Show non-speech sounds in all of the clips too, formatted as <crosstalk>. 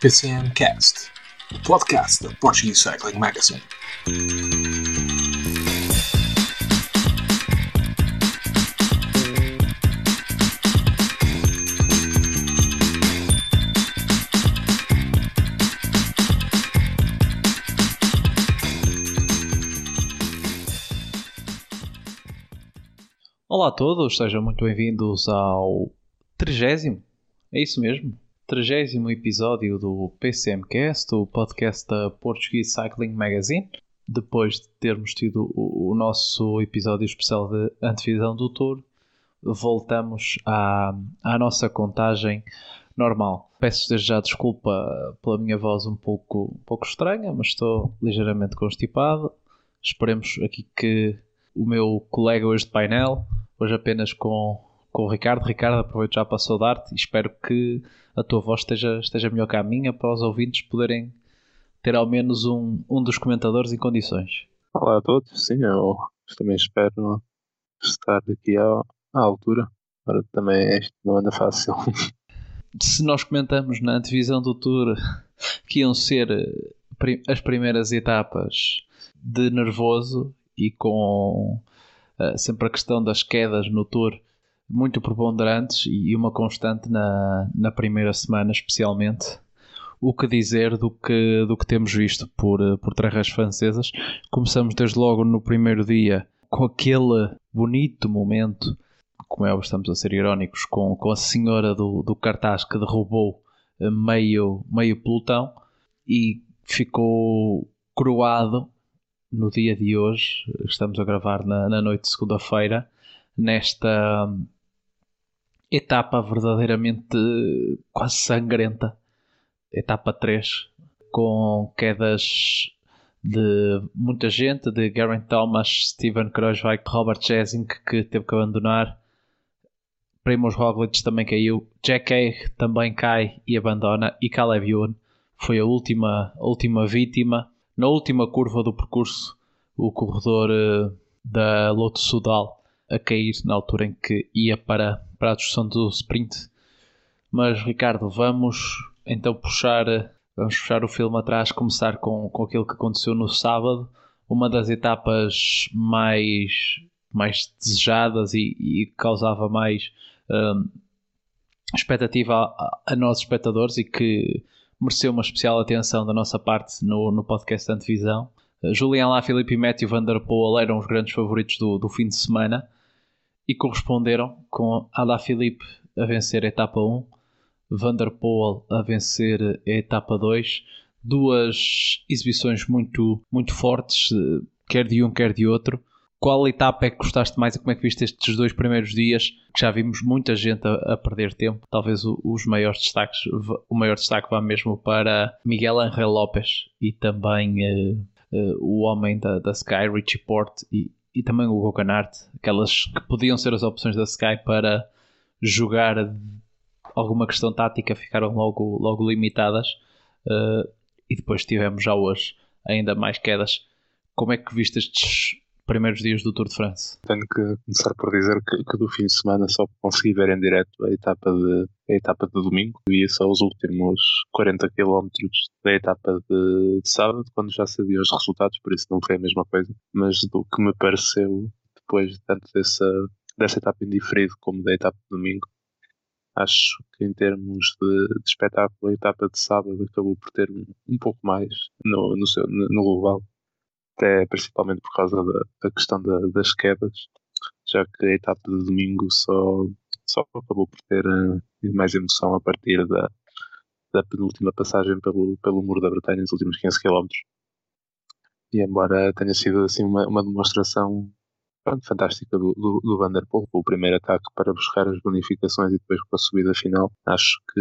PCM Cast, o podcast da Portuguese Cycling Magazine. Olá a todos, sejam muito bem-vindos ao trigésimo, é isso mesmo, trigésimo episódio do PCMcast, o podcast da Portuguese Cycling Magazine. Depois de termos tido o, nosso episódio especial de antevisão do Tour, voltamos à, à nossa contagem normal. Peço desde já desculpa pela minha voz um pouco, um pouco estranha, mas estou ligeiramente constipado. Esperemos aqui que o meu colega hoje de painel, hoje apenas com, com o Ricardo. Ricardo, aproveito já para saudar-te e espero que a tua voz esteja, esteja melhor que a minha para os ouvintes poderem ter ao menos um, um dos comentadores em condições. Olá a todos, sim, eu também espero estar aqui à, à altura. Agora também isto não anda fácil. <laughs> Se nós comentamos na antevisão do Tour que iam ser eh, as primeiras etapas de nervoso e com uh, sempre a questão das quedas no Tour muito preponderantes e uma constante na, na primeira semana, especialmente. O que dizer do que, do que temos visto por, por terras francesas? Começamos desde logo no primeiro dia com aquele bonito momento, como é, estamos a ser irónicos, com, com a senhora do, do cartaz que derrubou meio, meio pelotão e ficou coroado no dia de hoje. Estamos a gravar na, na noite de segunda-feira, nesta etapa verdadeiramente quase sangrenta, etapa 3, com quedas de muita gente, de Geraint Thomas, Steven Kreuzweig, Robert Jesink, que teve que abandonar, Primoz Roglic também caiu, Jack Hay também cai e abandona, e Caleb Ewan foi a última, a última vítima. Na última curva do percurso, o corredor uh, da Loto Sudal a cair na altura em que ia para para a discussão do sprint. Mas Ricardo, vamos então puxar, vamos puxar o filme atrás, começar com, com aquilo que aconteceu no sábado, uma das etapas mais, mais desejadas e, e causava mais um, expectativa a, a, nós espectadores e que mereceu uma especial atenção da nossa parte no, no podcast Antevisão. Julian Lafilippe e Matthew Van Der Poel eram os grandes favoritos do, do fim de semana e corresponderam com Alaphilippe a vencer a etapa 1, Van der Poel a vencer a etapa 2. Duas exibições muito, muito fortes, quer de um, quer de outro. Qual etapa é que gostaste mais e como é que viste estes dois primeiros dias? Que já vimos muita gente a, a perder tempo. Talvez o, os maiores destaques, o maior destaque vá mesmo para Miguel Angel Lopes e também uh, uh, o homem da, da Sky, Richie Porte e, e também o Goganart, aquelas que podiam ser as opções da Sky para jogar alguma questão tática, ficaram logo, logo limitadas. Uh, e depois tivemos já hoje ainda mais quedas. Como é que viste estes primeiros dias do Tour de France? Tenho que começar por dizer que, que do fim de semana só consegui ver em direto a etapa de, a etapa de domingo. Vi só os últimos 40 km da etapa de, de, sábado, quando já sabia os resultados, por isso não foi a mesma coisa. Mas do que me pareceu depois tanto dessa, dessa etapa indiferido como da etapa de domingo, acho que em termos de, de, espetáculo, a etapa de sábado acabou por ter um, um pouco mais no, no, seu, no global até principalmente por causa da, da questão da, das quedas, já que a etapa de domingo só, só acabou por ter uh, mais emoção a partir da, da penúltima passagem pelo, pelo Muro da Bretanha nos últimos 15 km. E embora tenha sido assim uma, uma demonstração pronto, fantástica do, do, do Vanderpool, o primeiro ataque para buscar as bonificações e depois com a subida final. Acho que,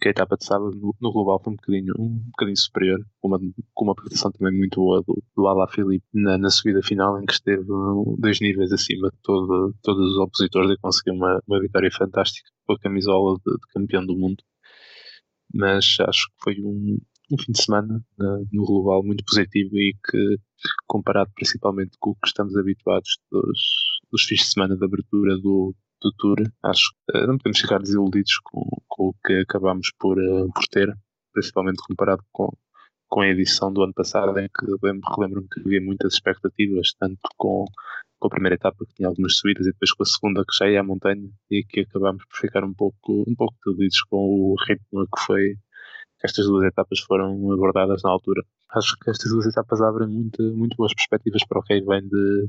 que a etapa de sábado no, no global foi um bocadinho, um bocadinho superior, com uma, com uma prestação também muito boa do, do Alaphilippe na, na subida final, em que esteve dois níveis acima de todo, todos os opositores e conseguiu uma, uma vitória fantástica com a camisola de, de campeão do mundo. Mas acho que foi um, um fim de semana no global muito positivo e que, comparado principalmente com o que estamos habituados dos, dos fins de semana de abertura do, do Tour, acho que uh, não podemos ficar desiludidos com, com o que acabamos por, uh, por ter. principalmente comparado com, com a edição do ano passado, em que relembro-me que havia muitas expectativas, tanto com, com a primeira etapa, que tinha algumas subidas, e depois com a segunda, que já ia à montanha, e que acabámos por ficar um pouco, um pouco delidos com o ritmo que foi que estas duas etapas foram abordadas na altura. Acho que estas duas etapas abrem muito, muito boas perspectivas para o que vem de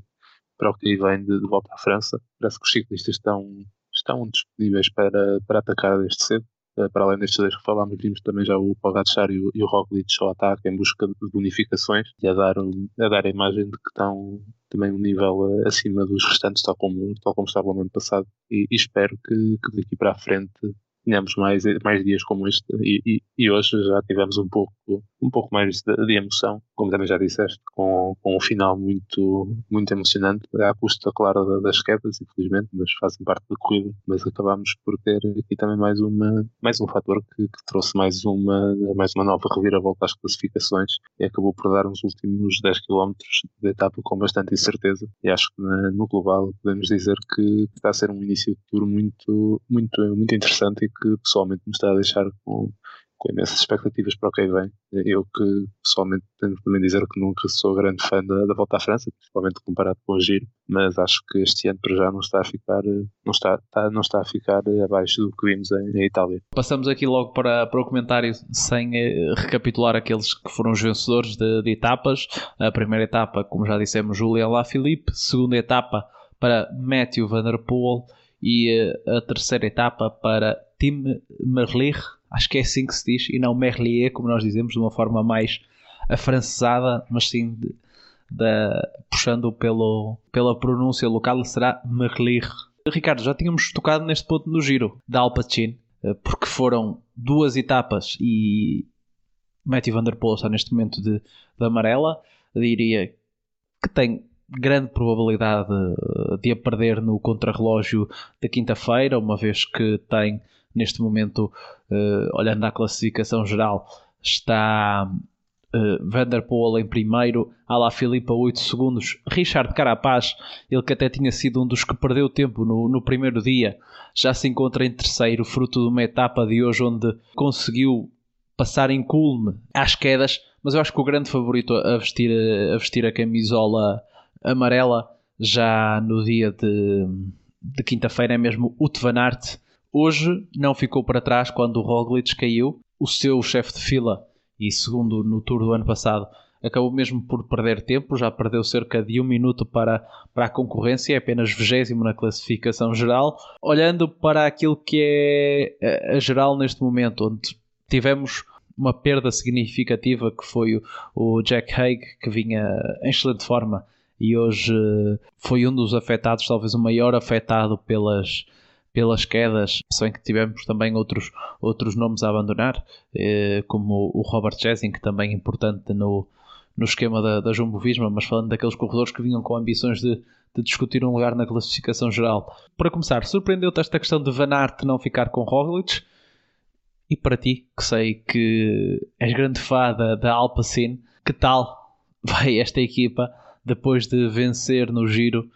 para o que vem de, de volta à França. Parece que os ciclistas estão, estão disponíveis para, para atacar desde cedo. Eh, para além destes dois que falámos, vimos também já o Pogacar e o, e o Roglic ao ataque em busca de unificações e a dar, a dar a imagem de que estão também um nível eh, acima dos restantes, tal como, tal como estava no ano passado. E, e espero que, que daqui para a frente tenhamos mais, mais dias como este e, e, e, hoje já tivemos um pouco, um pouco mais de, de, emoção, como também já disseste, com, com um final muito, muito emocionante, à custa, claro, das quedas, infelizmente, mas fazem parte da corrida, mas acabámos por ter aqui também mais, uma, mais um fator que, que trouxe mais uma, mais uma nova reviravolta às classificações e acabou por dar uns últimos 10 km de etapa com bastante incerteza. E acho que na, no global podemos dizer que está a ser um início de tour muito, muito, muito interessante e que pessoalmente me está a deixar com, com imensas expectativas para o que aí vem. Eu que pessoalmente tenho que também dizer que nunca sou grande fã da, da volta à França, principalmente comparado com o Giro, mas acho que este ano para já não está a ficar, não está, está não está a ficar abaixo do que vimos em, em, Itália. Passamos aqui logo para, para o comentário sem eh, recapitular aqueles que foram os vencedores de, de etapas. A primeira etapa, como já dissemos, Julian Lafilippe. Segunda etapa para Matthew Van Der Poel e eh, a terceira etapa para Tim Merlier, acho que é assim que se diz, e não Merlier, como nós dizemos, de uma forma mais afrancesada, mas sim de, de, puxando pelo, pela pronúncia local, será Merlier. Ricardo, já tínhamos tocado neste ponto no giro da Alpacin, eh, porque foram duas etapas e Matthew Van Der Poel está neste momento de, de amarela. Diria que tem grande probabilidade de a perder no contrarrelógio da quinta-feira, uma vez que tem neste momento, uh, olhando à classificação geral, está uh, Van der Poel em primeiro, Alaphilippe a 8 segundos, Richard Carapaz, ele que até tinha sido um dos que perdeu tempo no, no primeiro dia, já se encontra em terceiro, fruto de uma etapa de hoje onde conseguiu passar em culme às quedas, mas eu acho que o grande favorito a vestir a, vestir a camisola amarela já no dia de, de quinta-feira é mesmo o Van Aert, Hoje não ficou para trás quando o Roglic caiu. O seu chefe de fila, e segundo no Tour do ano passado, acabou mesmo por perder tempo, já perdeu cerca de um minuto para, para a concorrência, é apenas vigésimo na classificação geral. Olhando para aquilo que é a geral neste momento, onde tivemos uma perda significativa que foi o, Jack Haig, que vinha em excelente forma e hoje foi um dos afetados, talvez o maior afetado pelas, pelas quedas, se bem que tivemos também outros, outros nomes a abandonar, eh, como o Robert Jessing, que também é importante no, no esquema da, da Jumbo Visma, mas falando daqueles corredores que vinham com ambições de, de discutir um lugar na classificação geral. Para começar, surpreendeu-te esta questão de Van Aert não ficar com Roglic? E para ti, que sei que és grande fã da, da que tal vai esta equipa depois de vencer no Giro,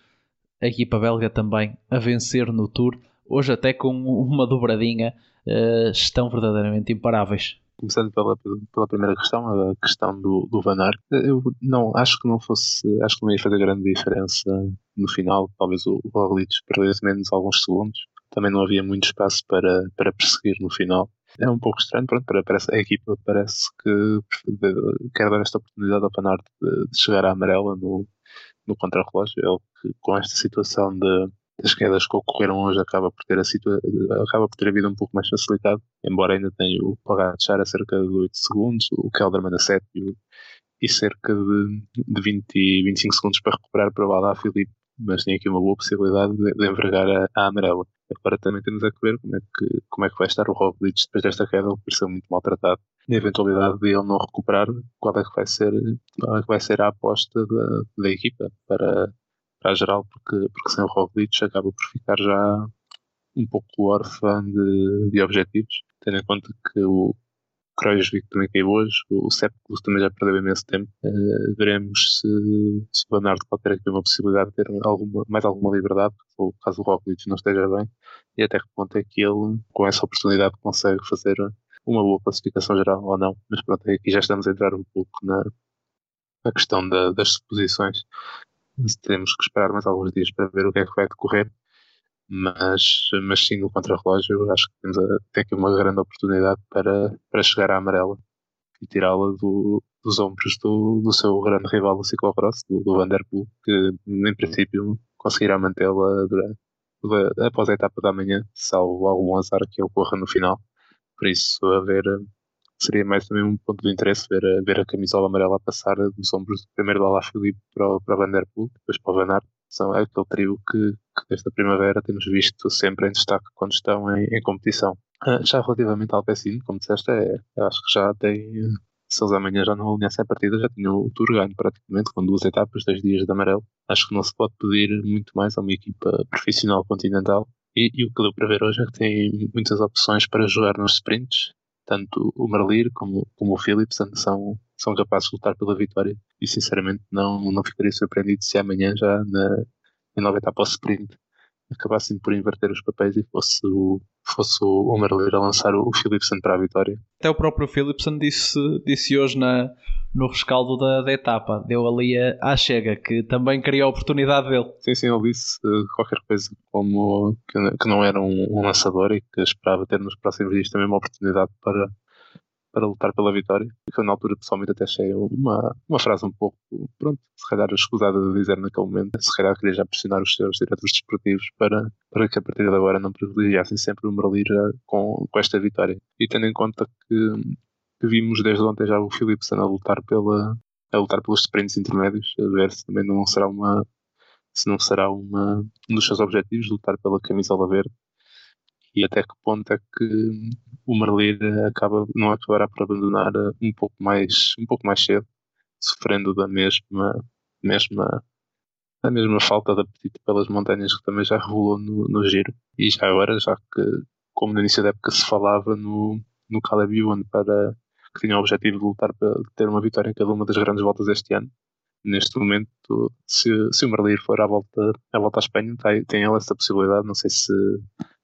a equipa belga também a vencer no Tour? Hoje até com uma dobradinha uh, estão verdadeiramente imparáveis. Começando pela, pela primeira questão, a questão do, do Van Aert, eu não, acho que não fosse, acho que não ia fazer grande diferença no final, talvez o Roglic perdesse menos alguns segundos, também não havia muito espaço para, para perseguir no final. É um pouco estranho, pronto, para, para a equipa parece que quer dar esta oportunidade ao Van Aert de, de chegar à amarela no, no contrarrelógio, ele que com esta situação de as quedas que ocorreram hoje acaba por ter a situa acaba por ter a vida um pouco mais facilitada, embora ainda tenha o Pogacar a cerca de 8 segundos, o Kelderman a 7 e, e cerca de, de 20, 25 segundos para recuperar para Alá Filipe, mas tem aqui uma boa possibilidade de, de envergar a, a amarela. Agora também temos a ver como é que, como é que vai estar o Roglic depois desta queda, ele pareceu muito maltratado. Na eventualidade de ele não recuperar, qual é que vai ser, qual é que vai ser a aposta da, da equipa para, para a geral, porque, porque sem o Roglic acaba por ficar já um pouco órfã de, de objetivos, tendo em conta que o Kreuzvik também caiu hoje, o Sepulus também já perdeu imenso tempo. Uh, veremos se, se o Bernardo pode ter aqui uma possibilidade de ter alguma, mais alguma liberdade, caso o Roglic não esteja bem, e até que ponto é que ele, com essa oportunidade, consegue fazer uma boa classificação geral ou não, mas pronto, aqui já estamos a entrar um pouco na, na questão da, das suposições. Temos que esperar mais alguns dias para ver o que é que vai decorrer, mas, mas sim, no contrarrelógio, acho que temos a, aqui uma grande oportunidade para, para chegar à amarela e tirá-la do, dos ombros do, do seu grande rival do ciclocross, do, do Vanderpool, que em princípio conseguirá mantê-la após a etapa da manhã, salvo algum azar que ocorra no final. Por isso, a ver, seria mais também um ponto de interesse ver, ver a camisola amarela passar dos ombros primeiro do Alaphilippe para, para o Vanderpool, depois para o Van Aert. São aquele trio que, que desde a primavera temos visto sempre em destaque quando estão em, em competição. Ah, já relativamente ao Alpecin, como disseste, é, acho que já tem se eles amanhã já não alinhassem a partida, já tinham o Tour ganho praticamente, com duas etapas, dois dias de amarelo. Acho que não se pode pedir muito mais a uma equipa profissional continental. E, e o que deu para ver hoje é que tem muitas opções para jogar nos sprints. Tanto o Merlir como, como o Phillips são, são capazes de lutar pela vitória. E sinceramente não, não ficaria surpreendido se amanhã já na, nova etapa ao sprint acabassem por inverter os papéis e fosse o, fosse o Merlir a lançar o Philipson para a vitória. Até o próprio Philipson disse, disse hoje na, no rescaldo da, da etapa, deu ali a, à chega, que também queria a oportunidade dele. Sim, sim, ele disse uh, qualquer coisa como que, que não era um, um, lançador e que esperava ter nos próximos dias também uma oportunidade para, para lutar pela vitória. Que eu, na altura, pessoalmente, até achei uma, uma frase um pouco, pronto, se calhar escusada de dizer naquele momento. Se calhar queria já pressionar os seus diretores desportivos para, para que a partir de agora não privilegiassem sempre o Merlir com, com esta vitória. E tendo em conta que, que vimos desde ontem já o Filipe a lutar pela a lutar pelos sprints intermédios, a ver se também não será uma se não será uma, um dos seus objetivos lutar pela camisola verde e até que ponto é que o Merlir acaba não acabará por abandonar um pouco mais um pouco mais cedo sofrendo da mesma mesma a mesma falta de apetite pelas montanhas que também já revelou no, no giro e já agora já que como no início da época se falava no, no Caleb Ewan para que tinha o objetivo de lutar para ter uma vitória em cada uma das grandes voltas este ano neste momento, se, se o Merlir for à volta, à volta à Espanha, tem, tem ela essa possibilidade. Não sei se,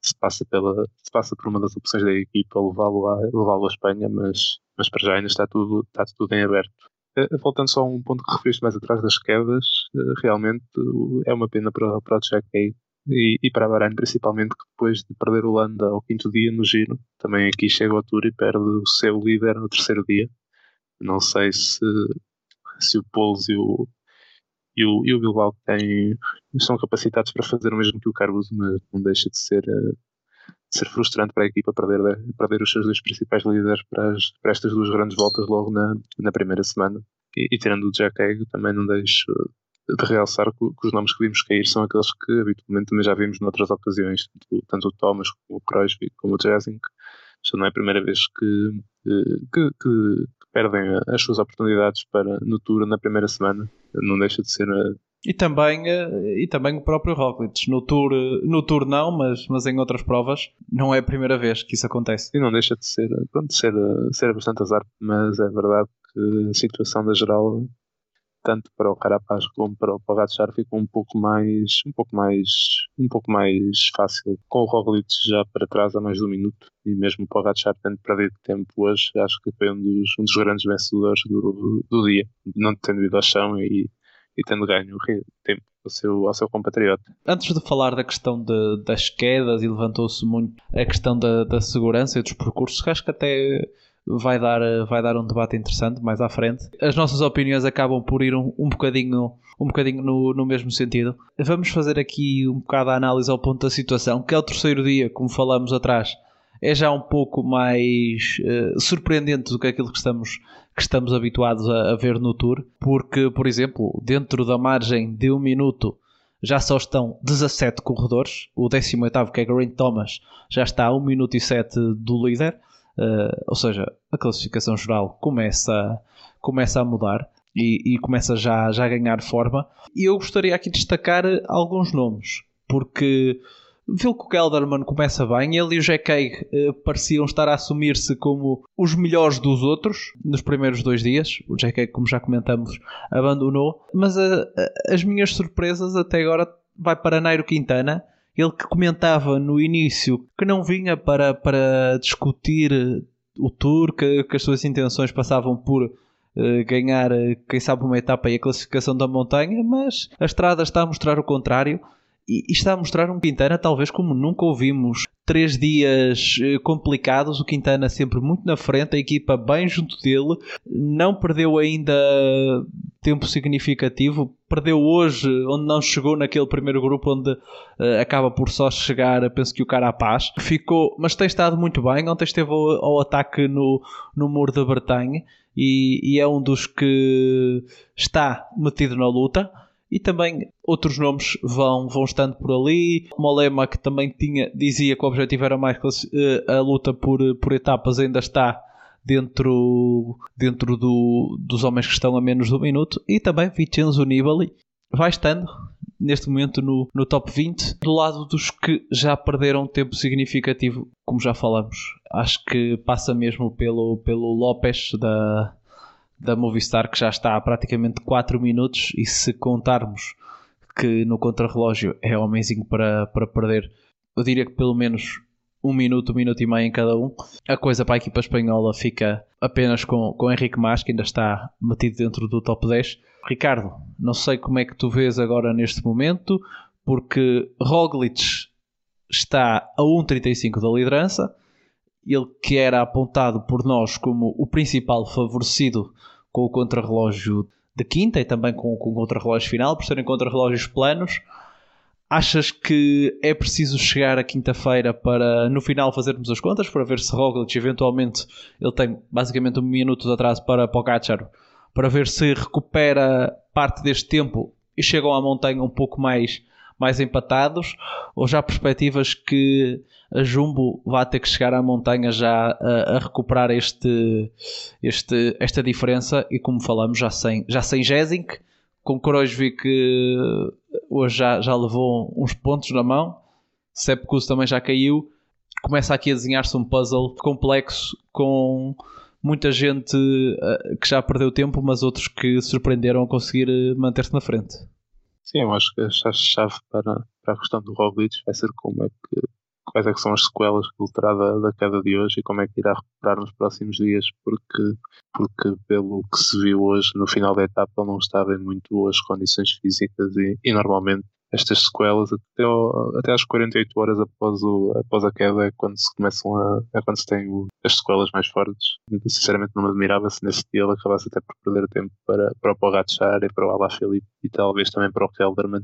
se, passa pela, se passa por uma das opções da equipa levá-lo a, levá à Espanha, mas, mas para já ainda está tudo, está tudo em aberto. Eh, voltando só a um ponto que referiste mais atrás das quedas, eh, realmente é uma pena para, para o Jack e, e para a Bahrein principalmente que depois de perder o Landa ao quinto dia no giro, também aqui chega ao Tour e perde o seu líder no terceiro dia. Não sei se se o Poles e o, e o, e o Bilbao têm, estão capacitados para fazer o mesmo que o Caruso, mas não deixa de ser, eh, de ser frustrante para a equipa perder, perder os seus dois principais líderes para, as, para estas duas grandes voltas logo na, na primeira semana. E, e tirando o Jack Egg, também não deixo de realçar que, que, os nomes que vimos cair são aqueles que habitualmente também já vimos noutras ocasiões, tanto, tanto o Thomas como o Kreuzvik como o Jazink. Já não é a primeira vez que, que, que, perdem as suas oportunidades para no Tour na primeira semana. Não deixa de ser. Eh, e também, eh, e também o próprio Roglic. No Tour, no tour não, mas, mas em outras provas não é a primeira vez que isso acontece. E não deixa de ser, pronto, ser, ser bastante azar, mas é verdade que a situação da geral tanto para o Carapaz como para o Pogacar ficou um pouco mais um pouco mais um pouco mais fácil com o Roglic já para trás há mais de um minuto e mesmo o Pogacar tendo perdido tempo hoje acho que foi um dos, um dos grandes vencedores do, do dia não tendo ido ao chão e, e tendo ganho tempo ao seu, ao seu compatriota. Antes de falar da questão de, das quedas e levantou-se muito a questão da, da segurança e dos percursos, acho que até vai dar, vai dar um debate interessante mais à frente. As nossas opiniões acabam por ir um, um bocadinho, um bocadinho no, no mesmo sentido. Vamos fazer aqui um bocado a análise ao ponto da situação, que é o terceiro dia, como falamos atrás, é já um pouco mais uh, surpreendente do que aquilo que estamos, que estamos habituados a, a ver no Tour, porque, por exemplo, dentro da margem de um minuto já só estão 17 corredores. O 18, que é Geraint Thomas, já está a 1 minuto e 7 do líder. Uh, ou seja, a classificação geral começa, começa a mudar e, e, começa já, já a ganhar forma. E eu gostaria aqui de destacar alguns nomes, porque Vilko Gelderman começa bem, ele e o Jack Haig uh, pareciam estar a assumir-se como os melhores dos outros nos primeiros dois dias. O Jack Haig, como já comentamos, abandonou, mas uh, as minhas surpresas até agora vai para Nairo Quintana ele que comentava no início que não vinha para, para discutir o Tour, que, que as suas intenções passavam por uh, ganhar, uh, quem sabe, uma etapa e a classificação da montanha, mas a estrada está a mostrar o contrário e, está a mostrar um Quintana talvez como nunca ouvimos. Três dias uh, complicados, o Quintana sempre muito na frente, a equipa bem junto dele, não perdeu ainda tempo significativo, perdeu hoje, onde não chegou naquele primeiro grupo, onde uh, acaba por só chegar, penso que o cara paz. Ficou, mas tem estado muito bem. Ontem esteve ao, ao ataque no, no Muro da Bretanha e, e, é um dos que está metido na luta. E também outros nomes vão, vão estando por ali. Molema, que também tinha, dizia que o objetivo era mais uh, a luta por, por etapas, ainda está dentro, dentro do, dos homens que estão a menos de um minuto. E também Vincenzo Nibali vai estando neste momento no, no top 20, do lado dos que já perderam tempo significativo, como já falamos. Acho que passa mesmo pelo, pelo Lopes da, da Movistar, que já está há praticamente 4 minutos, e se contarmos que no contrarrelógio é homenzinho para, para perder, eu diria que pelo menos um minuto, um minuto e meio em cada um. A coisa para a equipa espanhola fica apenas com, com Henrique Mas, que ainda está metido dentro do top 10. Ricardo, não sei como é que tu vês agora neste momento, porque Roglic está a 1,35 da liderança, ele que era apontado por nós como o principal favorecido com o contrarrelógio de quinta e também com, com o contrarrelógio final, por serem contrarrelógios planos. Achas que é preciso chegar a quinta-feira para no final fazermos as contas para ver se Roglic eventualmente ele tem basicamente um minuto de atraso para Pogacar para ver se recupera parte deste tempo e chegam à montanha um pouco mais mais empatados ou já perspectivas que a Jumbo vá ter que chegar à montanha já a, a recuperar este, este, esta diferença e como falamos já sem, já sem Jesink com vi que hoje já, já levou uns pontos na mão. Sepkus também já caiu. Começa aqui a desenhar-se um puzzle complexo com muita gente uh, que já perdeu tempo, mas outros que surpreenderam a conseguir uh, manter-se na frente. Sim, eu acho que a chave para, para a questão do Roglic vai ser como é que quais é que são as sequelas que ele terá da, da queda de hoje e como é que irá recuperar nos próximos dias, porque, porque pelo que se viu hoje no final da etapa ele não estava em muito boas condições físicas e, e normalmente estas sequelas até, até às 48 horas após, o, após a queda é quando se começam a é quando se tem o, as sequelas mais fortes. Sinceramente não me admirava se nesse dia ele acabasse até por perder tempo para, para o Pogacar e para o Alaphilippe e talvez também para o Kelderman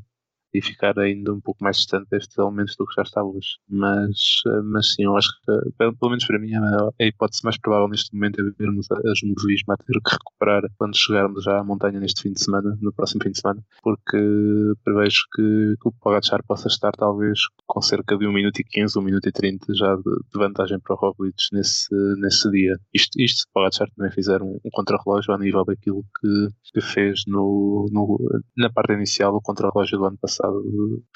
e ficar ainda um pouco mais distante destes elementos do que já está hoje. Mas, eh, mas sim, eu acho que, pelo, menos para mim, a, hipótese mais provável neste momento é vermos as movilismo a ter que recuperar quando chegarmos já à montanha neste fim de semana, no próximo fim de semana, porque prevejo que, que o Pogacar possa estar talvez com cerca de 1 minuto e 15, 1 minuto e 30 já de, de vantagem para o Roglic nesse, nesse dia. Isto, isto se o Pogacar também fizer um, um contrarrelógio ao nível daquilo que, que fez no, no, na parte inicial do contrarrelógio do ano passado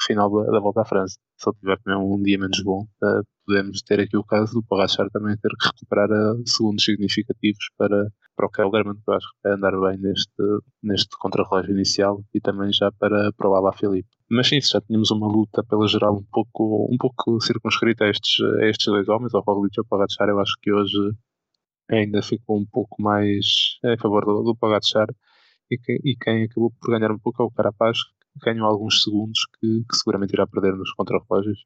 final da, da, volta à França. Se ele tiver também um dia menos bom, uh, podemos ter aqui o caso do Pogacar também ter que recuperar uh, segundos significativos para, para o Kelderman, que eu acho que vai andar bem neste, neste contrarrelógio inicial e também já para, para o Alaphilippe. Mas sim, já tínhamos uma luta pela geral um pouco, um pouco circunscrita a estes, a estes dois homens, ao Roglic e ao Pogacar, eu acho que hoje ainda ficou um pouco mais a favor do, do e, e quem acabou por ganhar um pouco é o Carapaz, ganham alguns segundos que, que seguramente irá perder nos contrarrelógios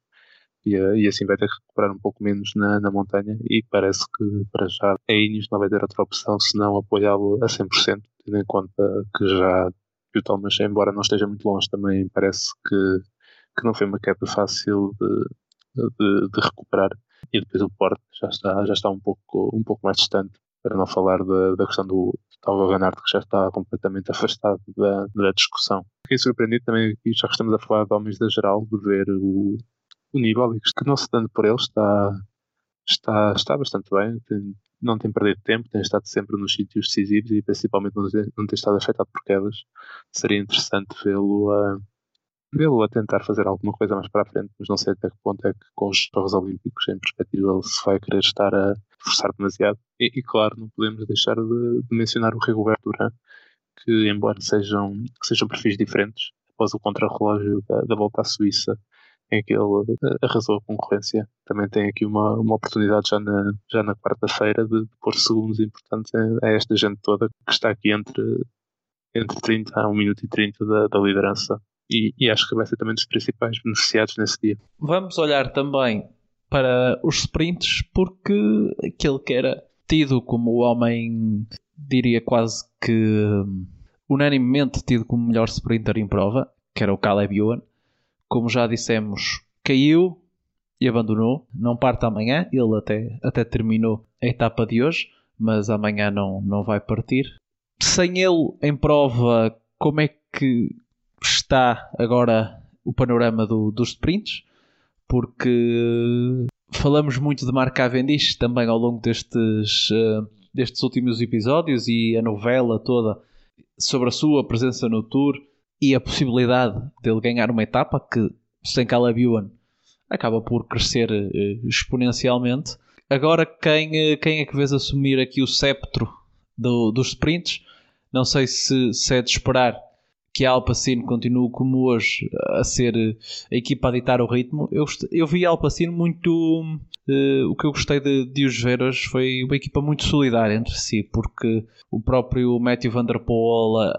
e, eh, e, assim vai ter que recuperar um pouco menos na, na montanha e parece que para já a Ineos não vai ter outra opção senão apoiá-lo a 100%, tendo em conta que já o Thomas, embora não esteja muito longe, também parece que, que não foi uma queda fácil de, de, de recuperar e depois o Porto já está, já está um, pouco, um pouco mais distante para não falar da, da questão do Talvez Ganarte que já está completamente afastado da, da discussão. Fiquei surpreendido também aqui, já que estamos a falar de homens da geral, de ver o, o Nibali, que não se dando por ele, está, está, está bastante bem, tem, não tem perdido tempo, tem estado sempre nos sítios decisivos e principalmente não tem, não tem estado afetado por quedas. Seria interessante vê-lo a vê-lo a tentar fazer alguma coisa mais para a frente, mas não sei até que ponto é que com os Jogos Olímpicos em perspectiva ele se vai querer estar a forçar demasiado. E, e claro, não podemos deixar de, de mencionar o Rigoberto Duran, que embora sejam, sejam perfis diferentes, após o contrarrelógio da, da volta à Suíça, em que ele arrasou a concorrência. Também tem aqui uma, uma oportunidade já na, já na quarta-feira de, pôr segundos importantes a, a, esta gente toda que está aqui entre, entre 30 a 1 minuto e 30 da, da liderança. E, e, acho que vai ser também dos principais beneficiados nesse dia. Vamos olhar também para os sprints, porque aquele que era tido como o homem, diria quase que unanimemente tido como melhor sprinter em prova, que era o Caleb Ewan, como já dissemos, caiu e abandonou. Não parte amanhã, ele até, até terminou a etapa de hoje, mas amanhã não, não vai partir. Sem ele em prova, como é que está agora o panorama do, dos sprints? Porque falamos muito de Mark Cavendish também ao longo destes, uh, destes últimos episódios e a novela toda sobre a sua presença no Tour e a possibilidade dele ganhar uma etapa que sem Caleb Ewan acaba por crescer uh, exponencialmente. Agora, quem, uh, quem é que vês assumir aqui o sceptro do, dos sprints? Não sei se, se é de esperar que a Alpacino continue como hoje a ser eh, a equipa a ditar o ritmo. Eu, eu vi a Alpacino muito. Uh, o que eu gostei de, de os ver hoje foi uma equipa muito solidária entre si, porque o próprio Matthew Van Der Poel,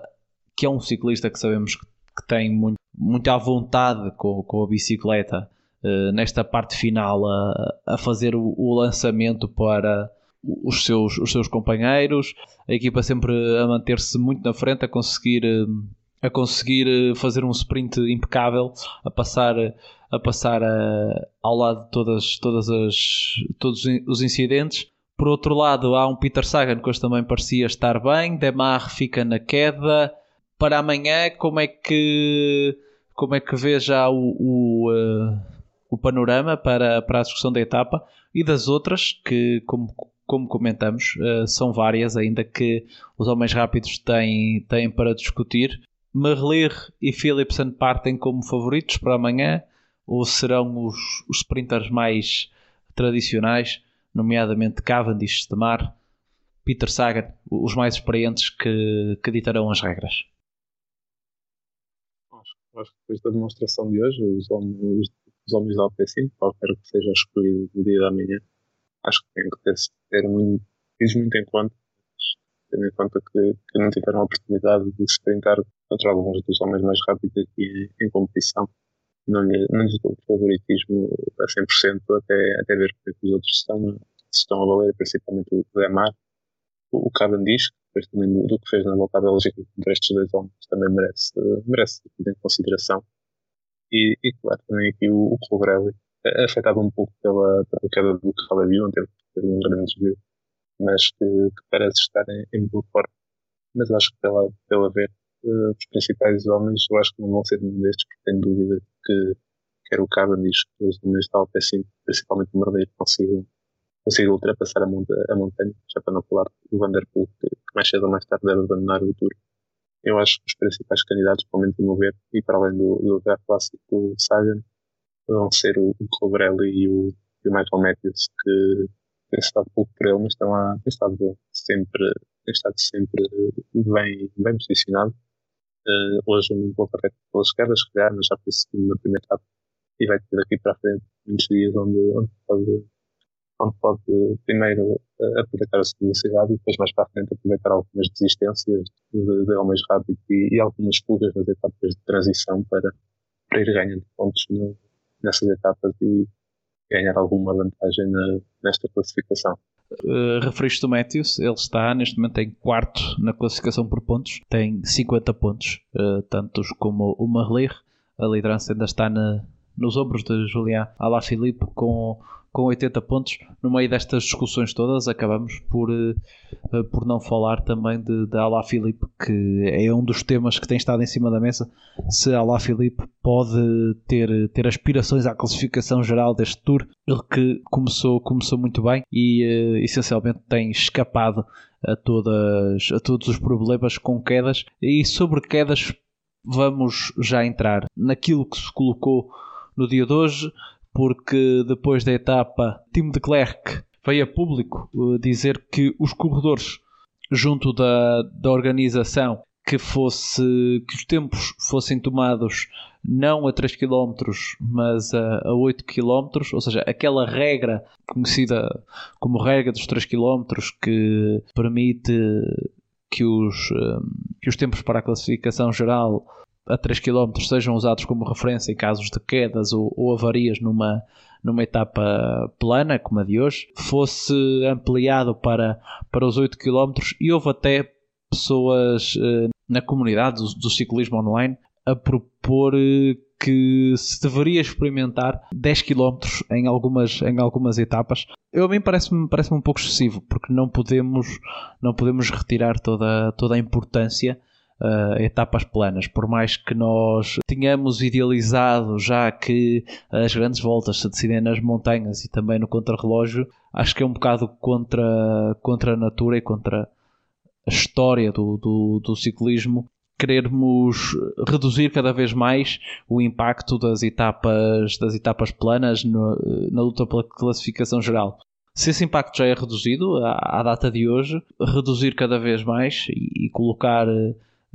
que é um ciclista que sabemos que, que tem muito, muita vontade com, com a bicicleta, uh, nesta parte final a, a fazer o, o lançamento para os seus, os seus companheiros, a equipa sempre a manter-se muito na frente, a conseguir a conseguir eh, fazer um sprint impecável, a passar, a passar a, eh, ao lado de todas, todas as, todos os incidentes. Por outro lado, há um Peter Sagan que hoje também parecia estar bem. Demar fica na queda. Para amanhã, como é que, como é que vê já o, o, uh, o panorama para, para a discussão da etapa e das outras que, como, como comentamos, uh, são várias ainda que os homens rápidos têm, têm para discutir. Merlier e Philipsen partem como favoritos para amanhã ou serão os, os sprinters mais tradicionais, nomeadamente Cavendish, Mar, Peter Sagan, os mais experientes que, que ditarão as regras? Acho, acho que depois da demonstração de hoje, os homens, os homens da Alpecin, qualquer que seja escolhido no dia da manhã, acho que tem que ter, ter muito, muito em conta tendo em conta que, que não tiveram a oportunidade de se sprintar contra alguns dos homens mais rápidos aqui em, competição. Não, lhe, não lhes dou favoritismo a 100% até, até ver como é os outros estão, se estão a valer, principalmente o Demar, o, o Cavendish, depois também do, do, que fez na volta à Bélgica contra estes dois homens, também merece, merece ter em consideração. E, e, claro, também aqui o, o Colbrelli, afetado um pouco pela, pela queda do Caleb Ewan, teve, teve um grande desvio mas que, que parece estar em, em, boa forma. Mas acho que pela, pela ver uh, os principais homens, eu acho que não vão ser nenhum destes, porque tenho dúvida que quer o Cavendish, que os homens da Alpecin, principalmente o Merdeiro, consigam, consigam ultrapassar a, monta a montanha, já para não falar do Vanderpool, que, que mais cedo ou mais tarde deve abandonar o Tour. Eu acho que os principais candidatos, pelo menos a meu ver, e para além do, do lugar clássico, Sagan, vão ser o, o Colbrelli e o, e o Michael Matthews, que tem estado pouco por ele, mas tem, lá, tem, estado sempre, tem estado sempre bem, bem posicionado. Uh, hoje um pouco até pela esquerda, se calhar, mas já foi segundo na primeira etapa e vai ter daqui para a frente muitos dias onde, onde pode, onde pode primeiro uh, aproveitar a sua velocidade e depois mais para a frente aproveitar algumas desistências de, de homens rápidos e, e, algumas fugas nas etapas de transição para, para ir ganhando pontos no, nessas etapas e, ganhar alguma vantagem na, nesta classificação. Uh, referiste o Matthews, ele está neste momento em quarto na classificação por pontos, tem 50 pontos, uh, tantos como o Marler. A liderança ainda está na, nos ombros de Julián Alaphilippe com com 80 pontos. No meio destas discussões todas, acabamos por, uh, por não falar também de, de Alá Filipe, que é um dos temas que tem estado em cima da mesa. Se Alá Filipe pode ter, ter aspirações à classificação geral deste Tour, ele que começou, começou muito bem e uh, essencialmente tem escapado a, todas, a todos os problemas com quedas. E sobre quedas, vamos já entrar naquilo que se colocou no dia de hoje porque depois da etapa, Tim de Klerk veio a público uh, dizer que os corredores, junto da, da organização, que, fosse, que os tempos fossem tomados não a 3 km, mas a, a 8 km, ou seja, aquela regra conhecida como regra dos 3 km que permite que os, hum, que os tempos para a classificação geral a 3 km sejam usados como referência em casos de quedas ou, ou avarias numa, numa etapa plana, como a de hoje, fosse ampliado para, para os 8 km e houve até pessoas eh, na comunidade do, do, ciclismo online a propor eh, que se deveria experimentar 10 km em algumas, em algumas etapas. Eu a mim parece-me parece um pouco excessivo, porque não podemos, não podemos retirar toda, toda a importância uh, etapas planas, por mais que nós tenhamos idealizado já que as grandes voltas se decidem nas montanhas e também no contrarrelógio, acho que é um bocado contra, contra a natura e contra a história do, do, do ciclismo querermos reduzir cada vez mais o impacto das etapas, das etapas planas no, na luta pela classificação geral. Se esse impacto já é reduzido à, à data de hoje, reduzir cada vez mais e, e colocar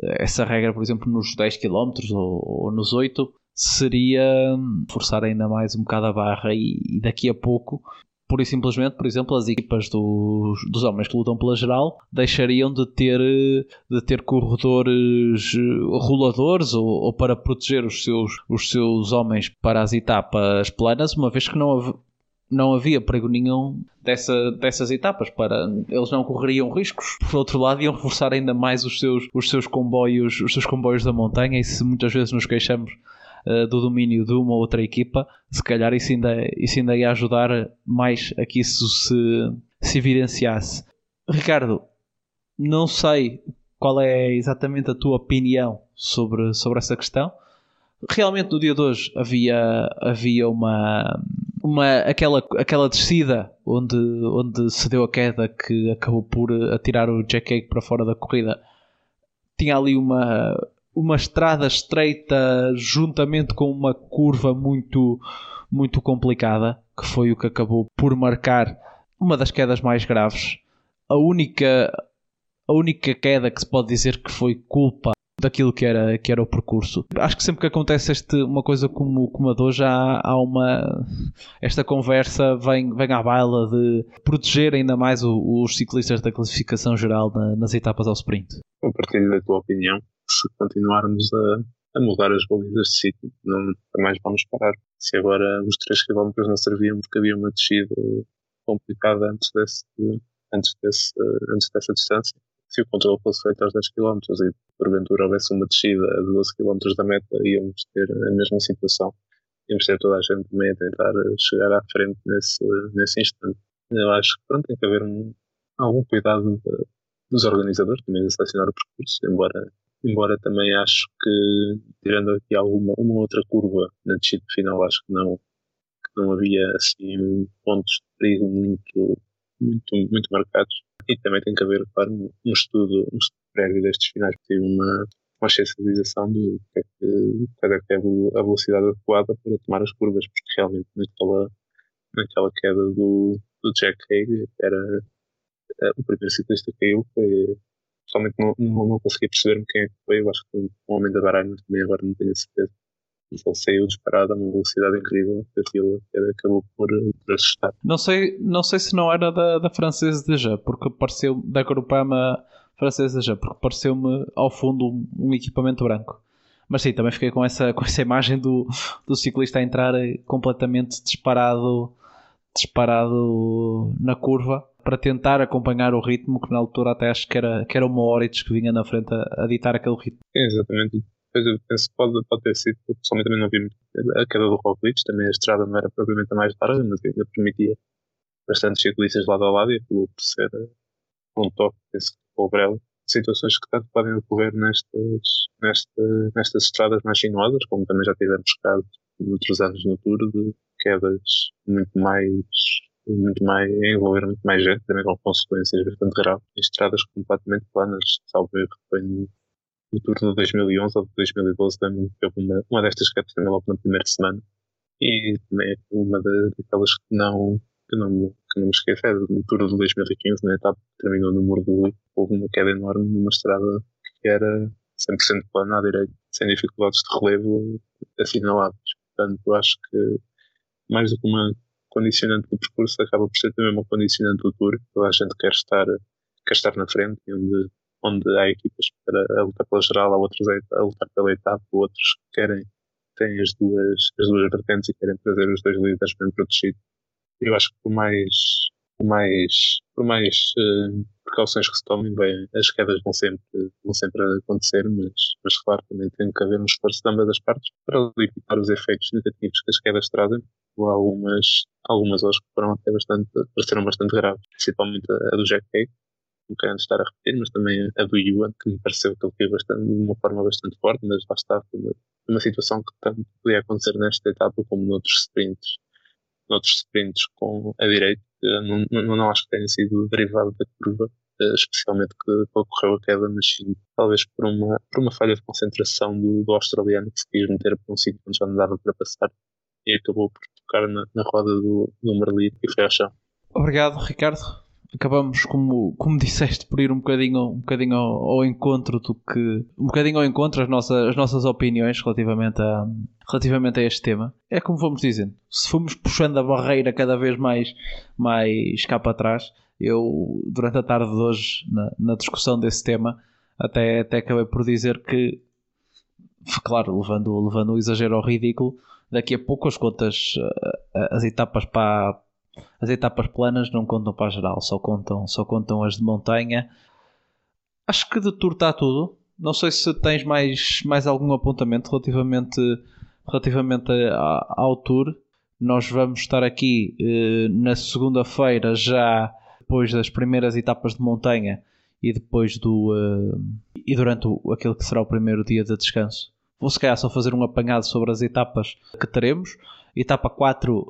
essa regra, por exemplo, nos 10 km ou, ou nos 8, seria forçar ainda mais um bocado a barra e, e daqui a pouco pura e simplesmente, por exemplo, as equipas dos, dos homens que lutam pela geral deixariam de ter, de ter corredores roladores ou, ou, para proteger os seus, os seus homens para as etapas planas, uma vez que não, não havia perigo nenhum dessa, dessas etapas para eles não correriam riscos. Por outro lado iam reforçar ainda mais os seus, os seus comboios os seus comboios da montanha e se muitas vezes nos queixamos uh, do domínio de uma ou outra equipa se calhar isso ainda, isso ainda ia ajudar mais a que isso se, se evidenciasse. Ricardo não sei qual é exatamente a tua opinião sobre, sobre essa questão. Realmente no dia de hoje havia, havia uma uma, aquela, aquela descida onde, onde se deu a queda que acabou por atirar o Jack Cake para fora da corrida. Tinha ali uma, uma estrada estreita juntamente com uma curva muito, muito complicada que foi o que acabou por marcar uma das quedas mais graves. A única a única queda que se pode dizer que foi culpa daquilo que era, que era o percurso. Acho que sempre que acontece este, uma coisa como, como a de hoje, há, uma. Esta conversa vem, vem à baila de proteger ainda mais o, os ciclistas da classificação geral na, nas etapas ao sprint. Eu partilho da tua opinião. Se continuarmos a, a mudar as balizas de sítio, não mais vamos parar. Se agora os 3 km não serviam porque havia uma descida complicada antes, desse, antes, desse, antes dessa distância, se o controle fosse feito aos 10 km e porventura houvesse uma descida a 12 km da meta, íamos ter a mesma situação. Íamos ter toda a gente também a tentar chegar à frente nesse, nesse instante. Eu acho que pronto, tem que haver um, algum cuidado de, dos organizadores também de selecionar o percurso, embora, embora também acho que, tirando aqui alguma uma outra curva na descida final, acho que não, que não havia assim pontos de perigo muito, muito, muito marcados e também tem que haver, claro, um estudo, um estudo prévio destes finais, ter uma, uma sensibilização de que é que, é que é a velocidade adequada para tomar as curvas, porque realmente naquela, naquela queda do, do Jack Hague era eh, o primeiro ciclista que caiu foi pessoalmente não, não, não consegui perceber quem é que foi, eu acho que foi um homem da Bahrein, mas também agora não tenho certeza. Ele saiu disparado a uma velocidade incrível que aquilo acabou por, por assustar. Não sei, não sei se não era da, da francesa já, porque pareceu da Grupama francesa já, porque pareceu-me ao fundo um, um, equipamento branco. Mas sim, também fiquei com essa, com essa imagem do, do ciclista a entrar completamente disparado, disparado na curva para tentar acompanhar o ritmo que na altura até acho que era, que era uma hora que vinha na frente a, a ditar aquele ritmo. É, exatamente. Pois eu penso que pode, pode ter sido, porque pessoalmente também não vi muito. A queda do Roglic, também a estrada não era propriamente a mais larga, mas ainda permitia bastantes ciclistas lado a lado e acabou por ser eh, um toque, penso que o Brela. Situações que tanto podem ocorrer nestas, nesta, nestas estradas mais sinuosas, como também já tivemos casos outros anos no Tour, de quedas muito mais muito mais, envolver muito mais gente, também com consequências bastante graves, estradas completamente planas, salvo erro, foi no, no turno de 2011 ou de 2012 também houve uma, uma destas quedas também logo na primeira semana e também é uma daquelas que não que não, que não me esqueço é no turno de 2015 na etapa que terminou no Muro do Lui houve uma queda enorme numa estrada que era 100% plana à direita sem dificuldades de relevo assinaláveis. Portanto, acho que mais do que uma condicionante do percurso, acaba por ser também uma condicionante do tour. Toda a gente quer estar, quer estar na frente, onde, onde há equipas para a lutar pela geral, há outros a, lutar pela etapa, outros que querem, têm as duas, as duas vertentes e querem trazer os dois líderes bem protegidos. Eu acho que por mais, por mais, por mais uh, precauções que se tomem, bem, as quedas vão sempre, vão sempre acontecer, mas, mas claro, também tem que haver um esforço de ambas as partes para limitar os efeitos negativos que as quedas trazem. Algumas, algumas hoje que foram até bastante, pareceram bastante graves, principalmente a do Jack Hay, não querendo estar a repetir, mas também a do Yuan, que me pareceu que ele fez bastante, de uma forma bastante forte, mas lá está, foi uma, uma situação que tanto podia acontecer nesta etapa como noutros sprints, noutros sprints com a direita, não, não, não acho que tenha sido derivado da curva, eh, especialmente que ocorreu a queda, mas sim, talvez por uma, por uma falha de concentração do, do australiano que se quis meter para um sítio onde já não dava para passar e acabou por tocar na, na roda do, do e foi ao chão. Obrigado, Ricardo. Acabamos, como, como disseste, por ir um bocadinho, um bocadinho ao, ao encontro do que. um bocadinho ao encontro as nossas, as nossas opiniões relativamente a, relativamente a este tema. É como fomos dizendo, se fomos puxando a barreira cada vez mais, mais cá para trás, eu, durante a tarde de hoje, na, na discussão desse tema, até, até acabei por dizer que, claro, levando, levando o exagero ao ridículo, daqui a pouco as contas, eh, as etapas para as etapas planas não contam para a geral, só contam, só contam as de montanha. Acho que de tour está tudo. Não sei se tens mais, mais algum apontamento relativamente, relativamente ao tour. Nós vamos estar aqui eh, na segunda-feira já depois das primeiras etapas de montanha e depois do uh, e durante o, aquele que será o primeiro dia de descanso. Vou se calhar só fazer um apanhado sobre as etapas que teremos. Etapa 4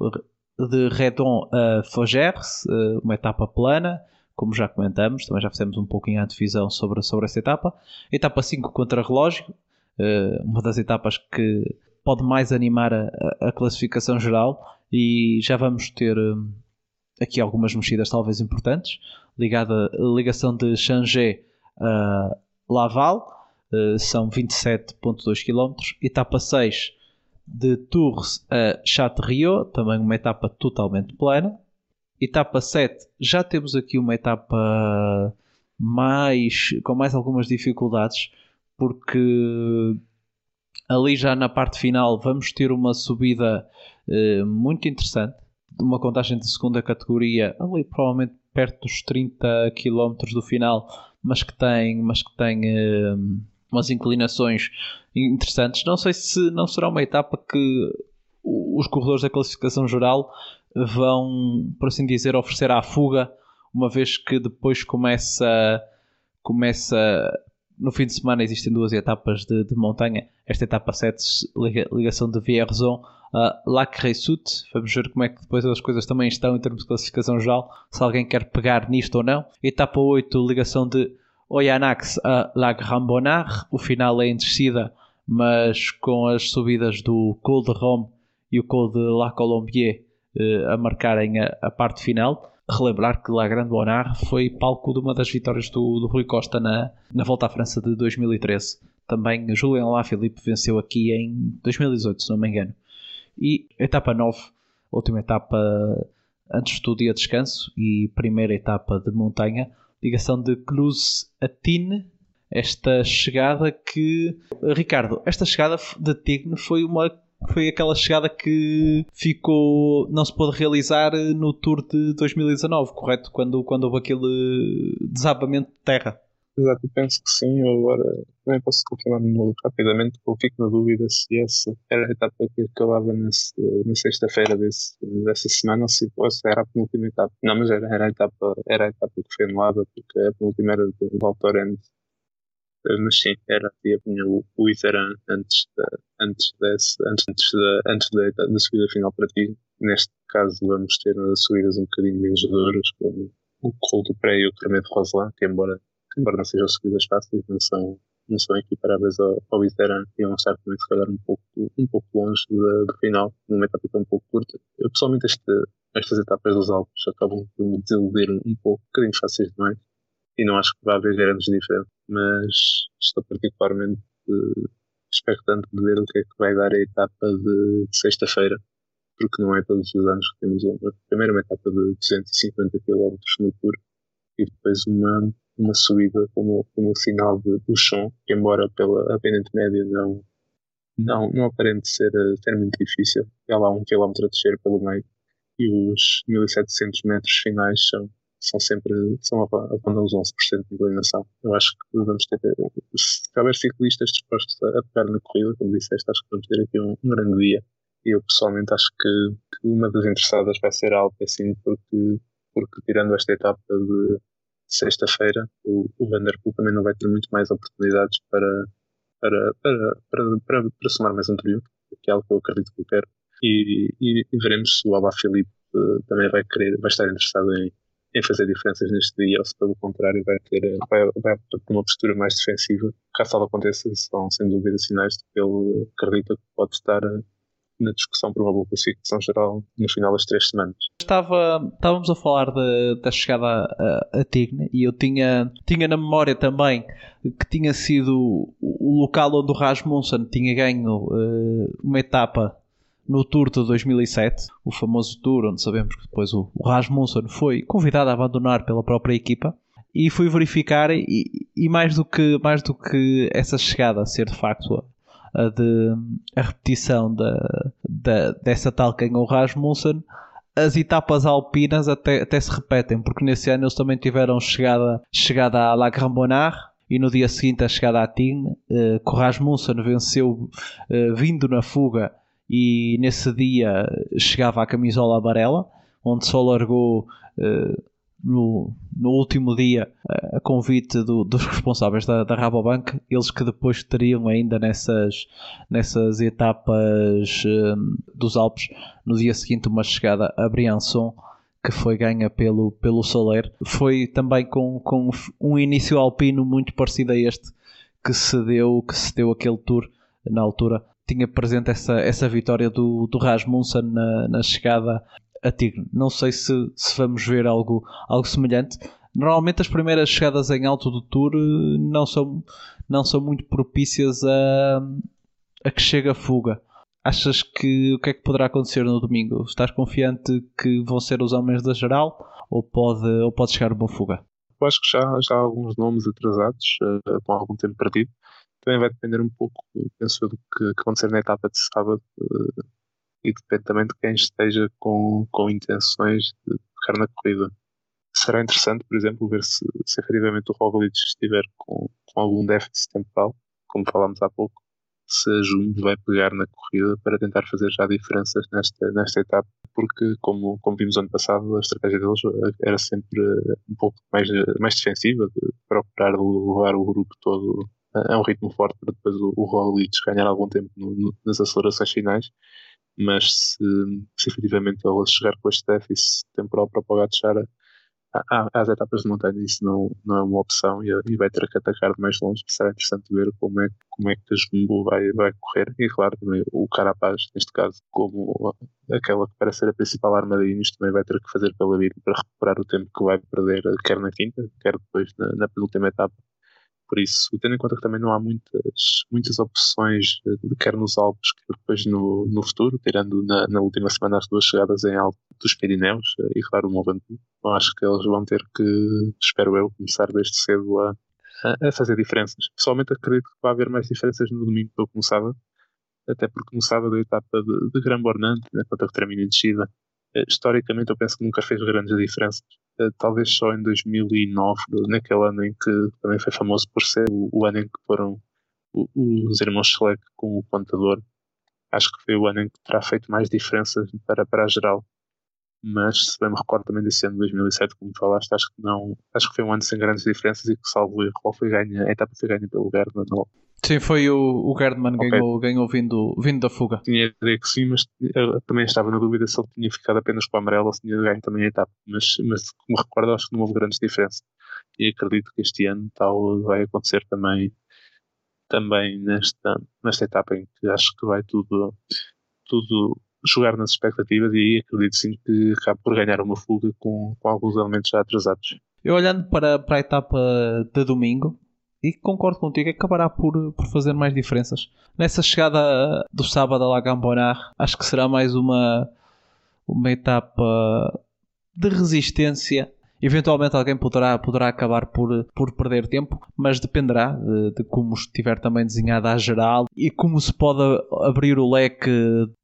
de Redon a Fogers, uh, uma etapa plana, como já comentamos, também já fizemos um pouquinho a divisão sobre, sobre essa etapa. Etapa 5 contra relógio, uh, uma das etapas que pode mais animar a, a, classificação geral e já vamos ter aqui algumas mexidas talvez importantes, ligada a ligação de Changé a Laval, são 27.2 km, etapa 6 de Tours a Châteaubriand, também uma etapa totalmente plana. Etapa 7, já temos aqui uma etapa mais com mais algumas dificuldades, porque ali já na parte final vamos ter uma subida uh, muito interessante uma contagem de segunda categoria, ali provavelmente perto dos 30 km do final, mas que tem, mas que tem uh, umas inclinações interessantes. Não sei se não será uma etapa que os corredores da classificação geral vão, por assim dizer, oferecer à fuga, uma vez que depois começa, começa no fim de semana existem duas etapas de, de montanha. Esta etapa 7, ligação de Vierzon a Lac Reissut. Vamos ver como é que depois as coisas também estão em termos de classificação geral, se alguém quer pegar nisto ou não. Etapa 8, ligação de Oyanax a Lac Rambonard. O final é em descida, mas com as subidas do Col de Rome e o Col de La Colombier eh, a marcarem a, parte final relembrar que La Grande Bonard foi palco de uma das vitórias do, do Rui Costa na, na Volta à França de 2013. Também Julian Lafilippe venceu aqui em 2018, se não me engano. E etapa 9, última etapa antes do dia de descanso e primeira etapa de montanha, ligação de Cluse a Tine. Esta chegada que. Ricardo, esta chegada de Tigre foi uma foi aquela chegada que ficou não se pôde realizar no Tour de 2019, correto? Quando, quando houve aquele desabamento de terra. Exato, eu penso que sim. Eu agora também posso confirmar rapidamente, porque eu fico na dúvida se essa era a etapa que acabava nesse, na sexta-feira dessa semana ou se, ou se era a penúltima etapa. Não, mas era, era, a, etapa, era a etapa que foi anulada, porque a penúltima era de Valtorrente. Eh, mas sim, era a tinha o, o Iteran antes da, antes desse, antes, antes da, antes da, da subida final para ti. Neste caso vamos ter subidas um bocadinho menos duras, como o Col do Pré e o Tremendo Roselã, que embora embora não sejam subidas fáceis, não são, não são equiparáveis ao, ao e vão estar também, se calhar, um pouco, um pouco longe do, final, numa etapa tão um pouco curta. Eu, pessoalmente, este, estas etapas dos Alpes acabam por me desiludir um pouco, um bocadinho fáceis demais, e não acho que vai haver grandes diferenças, mas estou particularmente expectante de ver o que é que vai dar a etapa de sexta-feira, porque não é todos os anos que temos uma, primeiro uma etapa de 250 km no Tour e depois uma, uma subida como, como sinal de, do chão, que embora pela apendente média não, não, não aparente ser, ser muito difícil. Há lá um quilómetro a descer pelo meio e os 1700 metros finais são, são sempre são rondam os 11% de inclinação. Eu acho que vamos ter, se houver ciclistas dispostos a pegar na corrida, como disseste, acho que vamos ter aqui um, um grande dia. E eu pessoalmente acho que, que, uma das interessadas vai ser a Alpecin, porque, porque tirando esta etapa de sexta-feira, o, o Vanderpool também não vai ter muito mais oportunidades para, para, para, para, para, para somar mais um triunfo, que é algo que eu acredito que eu quero. E, e, e veremos se o Alba Felipe uh, também vai querer, vai estar interessado em, em fazer diferenças neste dia, ou se pelo contrário vai ter, vai, vai ter uma postura mais defensiva. Caso tal aconteça, são sem dúvida sinais de que ele acredita que pode estar uh, na discussão por uma boa classificação geral no final das três semanas. Estava, estávamos a falar da chegada a, a e eu tinha, tinha na memória também que tinha sido o local onde o Rasmussen tinha ganho uh, uma etapa no Tour de 2007, o famoso Tour onde sabemos que depois o, o Rasmussen foi convidado a abandonar pela própria equipa e fui verificar e, e, mais do que mais do que essa chegada ser de facto a, de, a repetição da, da, dessa tal que ganhou o Rasmussen as etapas alpinas até, até se repetem porque nesse ano eles também tiveram chegada, chegada a La Grambonard e no dia seguinte a chegada a Tignes, uh, que o Rasmussen venceu uh, vindo na fuga e nesse dia chegava a camisola amarela, onde só largou uh, no, no, último dia a convite do, dos responsáveis da, da, Rabobank, eles que depois teriam ainda nessas, nessas etapas uh, dos Alpes, no dia seguinte uma chegada a Briançon, que foi ganha pelo, pelo Soler. Foi também com, com um início alpino muito parecido a este que se deu, que se deu aquele tour na altura tinha presente essa, essa vitória do, do Rasmussen na, na chegada a Tigre. Não sei se, se vamos ver algo, algo semelhante. Normalmente as primeiras chegadas em alto do Tour eh, não são, não são muito propícias a, a que chegue a fuga. Achas que o que é que poderá acontecer no domingo? Estás confiante que vão ser os homens da geral ou pode, ou pode chegar uma fuga? Eu acho que já, já há alguns nomes atrasados uh, com algum tempo perdido também vai depender um pouco, penso do que, acontecer na etapa de sábado uh, e depende também de quem esteja com, com intenções de ficar na corrida. Será interessante, por exemplo, ver se, se efetivamente o Roglic estiver com, com algum déficit temporal, como falámos há pouco, se a Jumbo vai pegar na corrida para tentar fazer já diferenças nesta, nesta etapa, porque como, como vimos ano passado, a estratégia deles era sempre um pouco mais, mais defensiva, de procurar levar o grupo todo é um ritmo forte para depois o, o Roglic ganhar algum tempo no, no, nas acelerações finais, mas se, se efetivamente ele chegar com este déficit temporal para o Pogacar às etapas de montanha, isso não, não é uma opção e, e, vai ter que atacar de mais longe. Será interessante ver como é, como é que Jumbo vai, vai correr. E claro, também o Carapaz, neste caso, como aquela que parece ser a principal arma da Ineos, também vai ter que fazer pela vida para recuperar o tempo que vai perder, quer na quinta, quer depois na, na penúltima etapa. Por isso, tendo em conta que também não há muitas, muitas opções, de, quer nos Alpes, quer depois no, no futuro, tirando na, na, última semana as duas chegadas em alto dos Pirineus eh, e, claro, o Mont eu acho que eles vão ter que, espero eu, começar desde cedo a, a fazer diferenças. Pessoalmente acredito que vai haver mais diferenças no domingo do que no sábado, até porque no sábado a etapa de, de Gran Bornante, na termina em descida, eh, historicamente eu penso que nunca fez grandes diferenças. Eh, talvez só em 2009, naquele ano em que também foi famoso por ser o, o ano em que foram os irmãos Schleck com o contador. Acho que foi o ano em que terá feito mais diferenças para, para a geral. Mas se bem me recordo também desse ano de 2007, como falaste, acho que não. Acho que foi um ano sem grandes diferenças e que, salvo erro, foi ganha, a etapa foi ganha pelo Gerdman Sim, foi o, o Gerdman okay. ganhou, ganhou vindo, vindo da fuga. Tinha a ideia que sim, mas também estava na dúvida se ele tinha ficado apenas com o amarelo ou se tinha ganho também a etapa. Mas, mas como recordo, acho que não houve grandes diferenças. E acredito que este ano tal vai acontecer também, também nesta, nesta etapa em que acho que vai tudo, tudo jogar nas expectativas e acredito sim que acabe por ganhar uma fuga com, com alguns elementos já atrasados. Eu olhando para, para a etapa de domingo, e concordo contigo, acabará por, por fazer mais diferenças. Nessa chegada do sábado a La Gambonard, acho que será mais uma, uma etapa de resistência. Eventualmente alguém poderá, poderá acabar por, por perder tempo, mas dependerá de, de como estiver também desenhada a geral e como se pode abrir o leque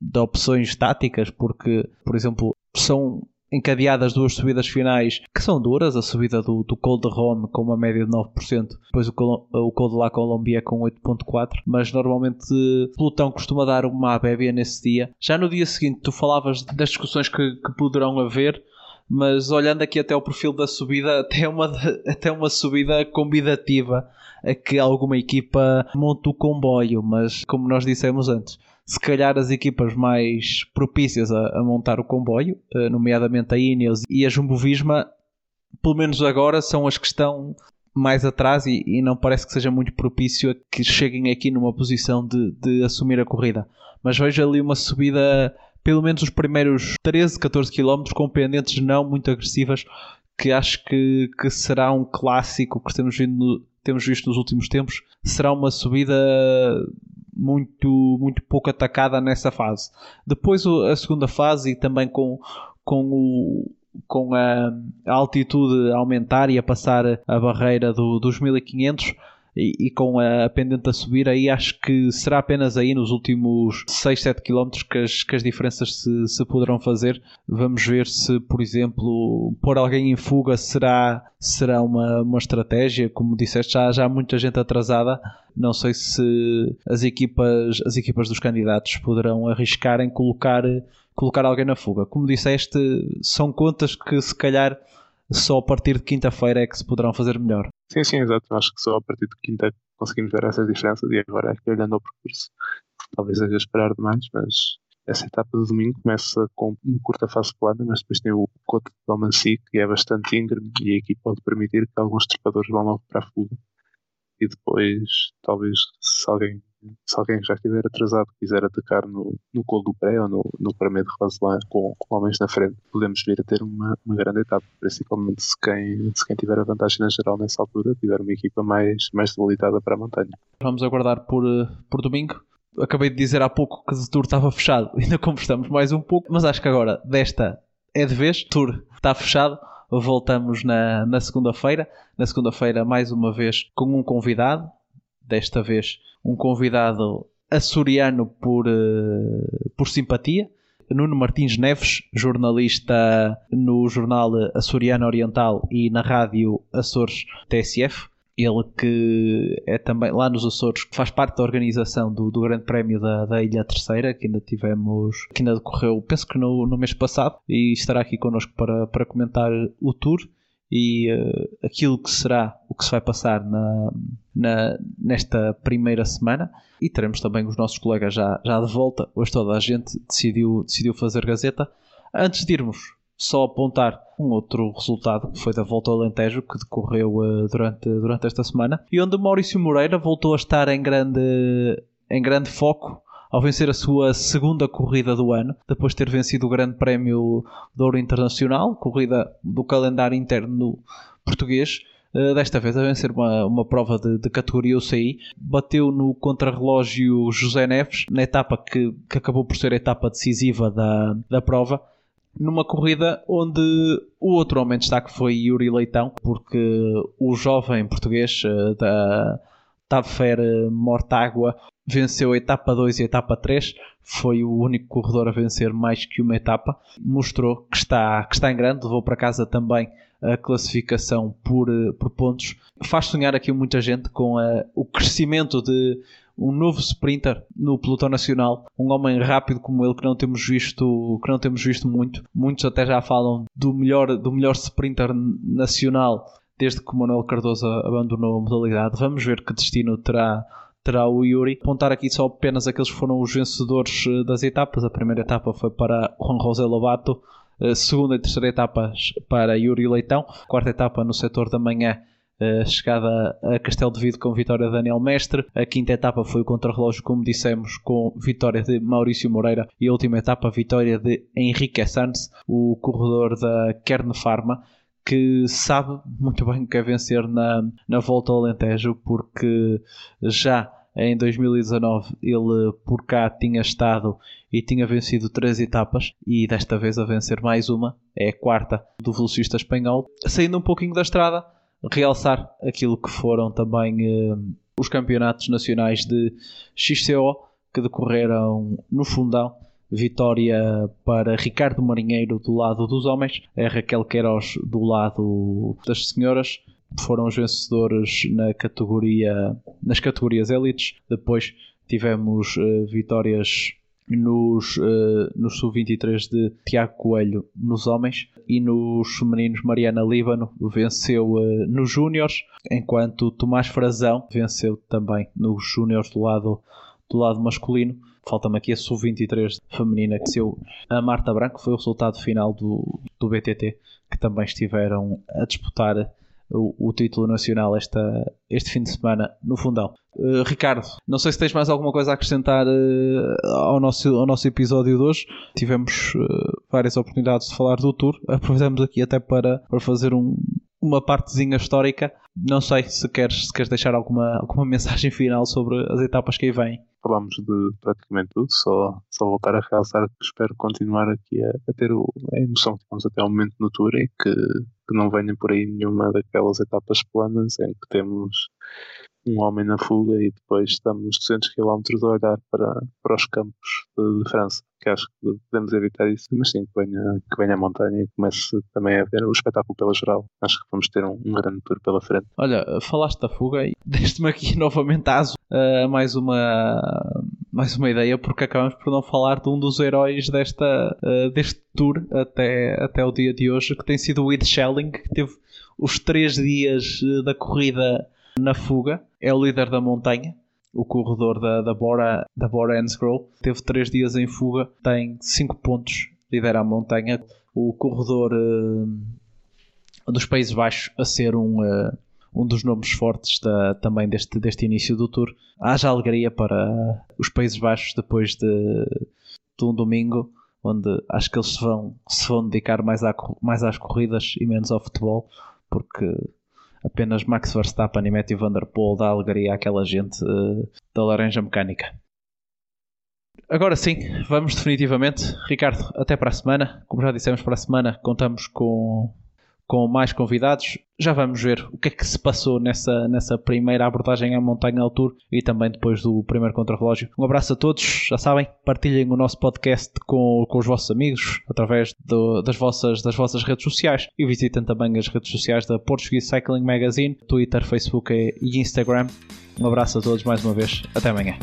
de opções táticas, porque, por exemplo, são encadeadas duas subidas finais que são duras, a subida do, do Col de Rome com uma média de 9%, depois o Col, o Col de La Colombia com 8.4%, mas normalmente Plutão costuma dar uma bébia nesse dia. Já no dia seguinte tu falavas das discussões que, que poderão haver, mas olhando aqui até o perfil da subida, até uma, até uma subida convidativa a que alguma equipa monte o comboio, mas como nós dissemos antes, se calhar as equipas mais propícias a, a montar o comboio, eh, nomeadamente a Ineos e a Jumbo Visma, pelo menos agora são as que estão mais atrás e, e, não parece que seja muito propício a que cheguem aqui numa posição de, de assumir a corrida. Mas vejo ali uma subida, pelo menos os primeiros 13, 14 km, com pendentes não muito agressivas, que acho que, que será um clássico que temos, vindo, temos visto nos últimos tempos. Será uma subida muito, muito pouco atacada nessa fase. Depois a segunda fase e também com, com o, com a, altitude a aumentar e a passar a barreira do, dos 1500 e, com a pendente a subir, aí acho que será apenas aí nos últimos 6, 7 km que as, que as diferenças se, se poderão fazer. Vamos ver se, por exemplo, pôr alguém em fuga será, será uma, uma estratégia. Como disseste, já, já há muita gente atrasada. Não sei se as equipas, as equipas dos candidatos poderão arriscar em colocar, colocar alguém na fuga. Como disseste, são contas que se calhar só a partir de quinta-feira é que se poderão fazer melhor. Sim, sim, exato. Acho que só a partir de quinta conseguimos ver essas diferenças e agora aqui olhando ao percurso, talvez seja esperar demais, mas essa etapa de domingo começa com uma curta fase plana, mas depois tem o Coto de Almanci, que é bastante íngreme e aqui pode permitir que alguns trepadores vão logo para a fuga. E depois, talvez, se alguém se alguém já estiver atrasado quiser atacar no, no colo do pré ou no, no Paramé de Roselã com, com homens na frente, podemos vir a ter uma, uma grande etapa, principalmente se quem, se quem tiver a vantagem na geral nessa altura tiver uma equipa mais, mais debilitada para a montanha. Vamos aguardar por, eh, por domingo. Acabei de dizer há pouco que o Tour estava fechado, <laughs> ainda conversamos mais um pouco, mas acho que agora desta é de vez, Tour está fechado voltamos na, na segunda-feira. Na segunda-feira, mais uma vez, com um convidado. Desta vez, um convidado açoriano por, uh, por simpatia. Nuno Martins Neves, jornalista no jornal Açoriano Oriental e na rádio Açores TSF. Ele que é também lá nos Açores, que faz parte da organização do, do Grande Prémio da, da Ilha Terceira, que ainda tivemos, que ainda decorreu, penso que no, no mês passado, e estará aqui connosco para, para comentar o tour e uh, aquilo que será o que se vai passar na, na, nesta primeira semana e teremos também os nossos colegas já, já de volta. Hoje toda a gente decidiu, decidiu fazer Gazeta. Antes de irmos, só apontar um outro resultado que foi da Volta ao Alentejo que decorreu uh, durante, durante esta semana e onde Maurício Moreira voltou a estar em grande, em grande foco ao vencer a sua segunda corrida do ano, depois de ter vencido o Grande Prémio do Ouro Internacional, corrida do calendário interno português. Uh, desta vez a vencer uma, uma prova de, de categoria UCI, bateu no contrarrelógio José Neves, na etapa que, que acabou por ser a etapa decisiva da, da prova, numa corrida onde o outro homem de destaque foi Yuri Leitão, porque o jovem português uh, da Tafer Mortágua venceu a etapa 2 e a etapa 3, foi o único corredor a vencer mais que uma etapa, mostrou que está, que está em grande, levou para casa também a classificação por, eh, por pontos. Faz sonhar aqui muita gente com a, eh, o crescimento de um novo sprinter no pelotão nacional, um homem rápido como ele que não temos visto, que não temos visto muito. Muitos até já falam do melhor, do melhor sprinter nacional desde que Manuel Cardoso abandonou a modalidade. Vamos ver que destino terá terá o Yuri. Apontar aqui só apenas aqueles que foram os vencedores eh, das etapas. A primeira etapa foi para Juan José Lobato, a segunda e terceira etapas para Yuri Leitão, a quarta etapa no setor da manhã. Uh, chegada a Castelo de Vido com vitória de Daniel Mestre. A quinta etapa foi o contrarrelógio, como dissemos, com vitória de Maurício Moreira. E a última etapa, vitória de Henrique Sanz, o corredor da Kern Pharma, que sabe muito bem que é vencer na, na volta ao Alentejo, porque já em 2019 ele por cá tinha estado e tinha vencido três etapas e desta vez a vencer mais uma, é a quarta do velocista espanhol, saindo um pouquinho da estrada, realçar aquilo que foram também eh, os campeonatos nacionais de XCO que decorreram no Fundão. Vitória para Ricardo Marinheiro do lado dos homens, a Raquel Queiroz do lado das senhoras. Foram os vencedores na categoria, nas categorias élites. Depois tivemos uh, vitórias nos, uh, nos sub-23 de Tiago Coelho nos homens e nos femininos Mariana Líbano venceu uh, nos júniores, enquanto Tomás Frazão venceu também nos júniores do lado, do lado masculino. Falta-me aqui a sub-23 feminina que venceu a Marta Branco, foi o resultado final do, do BTT, que também estiveram a disputar o, o, título nacional esta, este fim de semana no Fundão. Uh, Ricardo, não sei se tens mais alguma coisa a acrescentar uh, ao, nosso, ao nosso episódio de hoje. Tivemos uh, várias oportunidades de falar do Tour. Aproveitamos aqui até para, para fazer um, uma partezinha histórica. Não sei se queres, se queres deixar alguma, alguma <laughs> mensagem final sobre as etapas que aí vêm. Falámos de praticamente tudo, só, só voltar a realçar que espero continuar aqui a, a ter o, a emoção que tivemos até o momento no Tour e que, que não venha por aí nenhuma daquelas etapas planas em que temos um homem na fuga e depois estamos 200 km a olhar para, para os campos de, de, França, que acho que podemos evitar isso, mas sim, que venha, que venha a montanha e comece também a ver o espetáculo pela geral. Acho que vamos ter um, um grande tour pela frente. Olha, falaste da fuga e <laughs> deste-me aqui novamente aso uh, mais uma mais uma ideia porque acabamos por não falar de um dos heróis desta, uh, deste tour até, até o dia de hoje, que tem sido o Ed Schelling, que teve os três dias eh, da corrida na fuga, é o líder da montanha, o corredor da, da Bora, da Bora Scroll. Teve 3 dias em fuga, tem 5 pontos, lidera a montanha. O corredor uh, dos Países Baixos a ser um, uh, um dos nomes fortes da, também deste, deste início do Tour. Haja alegria para os Países Baixos depois de, de um domingo onde acho que eles se vão, se vão dedicar mais, mais às corridas e menos ao futebol, porque apenas Max Verstappen e Matthew Van Der Poel dá alegria àquela gente uh, da laranja mecânica. Agora sim, vamos definitivamente. Ricardo, até para a semana. Como já dissemos, para a semana contamos com com mais convidados. Já vamos ver o que é que se passou nessa, nessa primeira abordagem à Montanha ao Tour e também depois do primeiro contrarrelógio. Um abraço a todos, já sabem, partilhem o nosso podcast com, com os vossos amigos através do, das, vossas, das vossas redes sociais e visitem também as redes sociais da Portuguese Cycling Magazine, Twitter, Facebook e Instagram. Um abraço a todos mais uma vez, até amanhã.